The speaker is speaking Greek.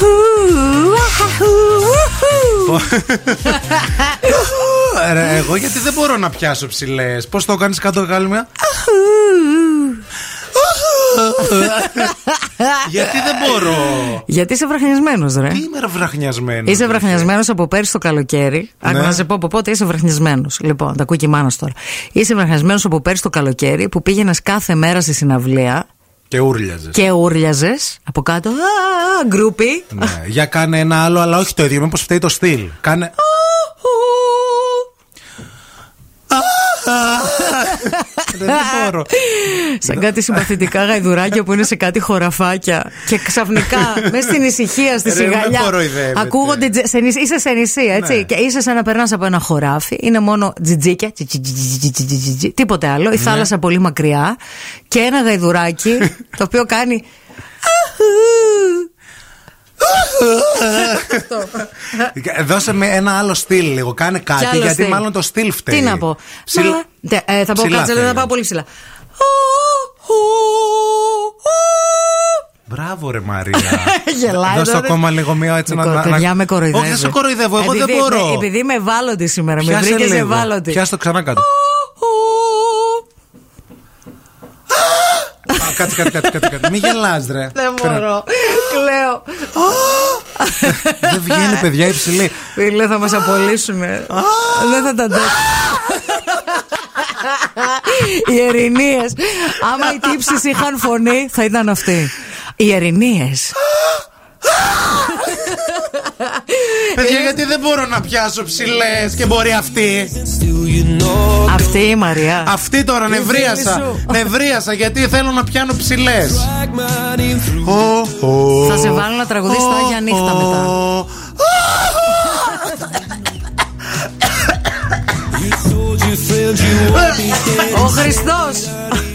Εγώ γιατί δεν μπορώ να πιάσω ψηλές. Πώς το κάνεις κάτω κάλυμα. Γιατί δεν μπορώ; Γιατί είσαι βραχνιασμένος, ρε. Τι είμαι βραχνιασμένος. Είσαι βραχνιασμένος από πέρσι το καλοκαίρι. Ναι. να σε πω από πότε είσαι βραχνιασμένος. Λοιπόν, τα ακούει και η μάνα τώρα. Είσαι βραχνιασμένος από πέρσι το καλοκαίρι που πήγαινες κάθε μέρα στη συναυλία. Και ούρλιαζες. Και ούρλιαζες από κάτω. γκρούπι. Ναι, για κάνε ένα άλλο, αλλά όχι το ίδιο. Μήπως φταίει το στυλ. Κάνε. Δεν μπορώ. Σαν κάτι συμπαθητικά γαϊδουράκια που είναι σε κάτι χωραφάκια και ξαφνικά μέσα στην ησυχία, στη σιγαλιά. Ακούγονται. Είσαι σε νησί, έτσι. Ναι. Και είσαι σαν να περνάς από ένα χωράφι. Είναι μόνο τζιτζίκια. Τίποτε άλλο. Η ναι. θάλασσα πολύ μακριά. Και ένα γαϊδουράκι το οποίο κάνει. Δώσε με ένα άλλο στυλ λίγο. Κάνε κάτι γιατί μάλλον το στυλ φταίει. Τι να πω. Ε, θα πω κάτσε, θα πάω πολύ ψηλά. Μπράβο ρε Μαρία. Γελάει. Δώσε ακόμα λίγο μία έτσι να. Παιδιά με κοροϊδεύει. Όχι, δεν σε κοροϊδεύω. Εγώ δεν μπορώ. Επειδή είμαι ευάλωτη σήμερα. Με βρήκε ευάλωτη. Πιάσ' το ξανά κάτω. Κάτσε, κάτσε, κάτσε, κάτσε. Μην γελάς ρε. Δεν μπορώ. Κλαίω. Δεν βγαίνει, παιδιά, υψηλή. Φίλε, θα μας απολύσουν. Δεν θα τα αντέξω. Οι ερηνίες. Άμα οι τύψεις είχαν φωνή, θα ήταν αυτοί. Οι ερηνίες. Παιδιά, γιατί δεν μπορώ να πιάσω ψηλές και μπορεί αυτή; Αυτή η Μαρία. Αυτή τώρα νευρίασα. Νευρίασα γιατί θέλω να πιάνω ψηλές. Θα σε βάλω να τραγουδίσει τα Άγια Νύχτα μετά. Ο Χριστός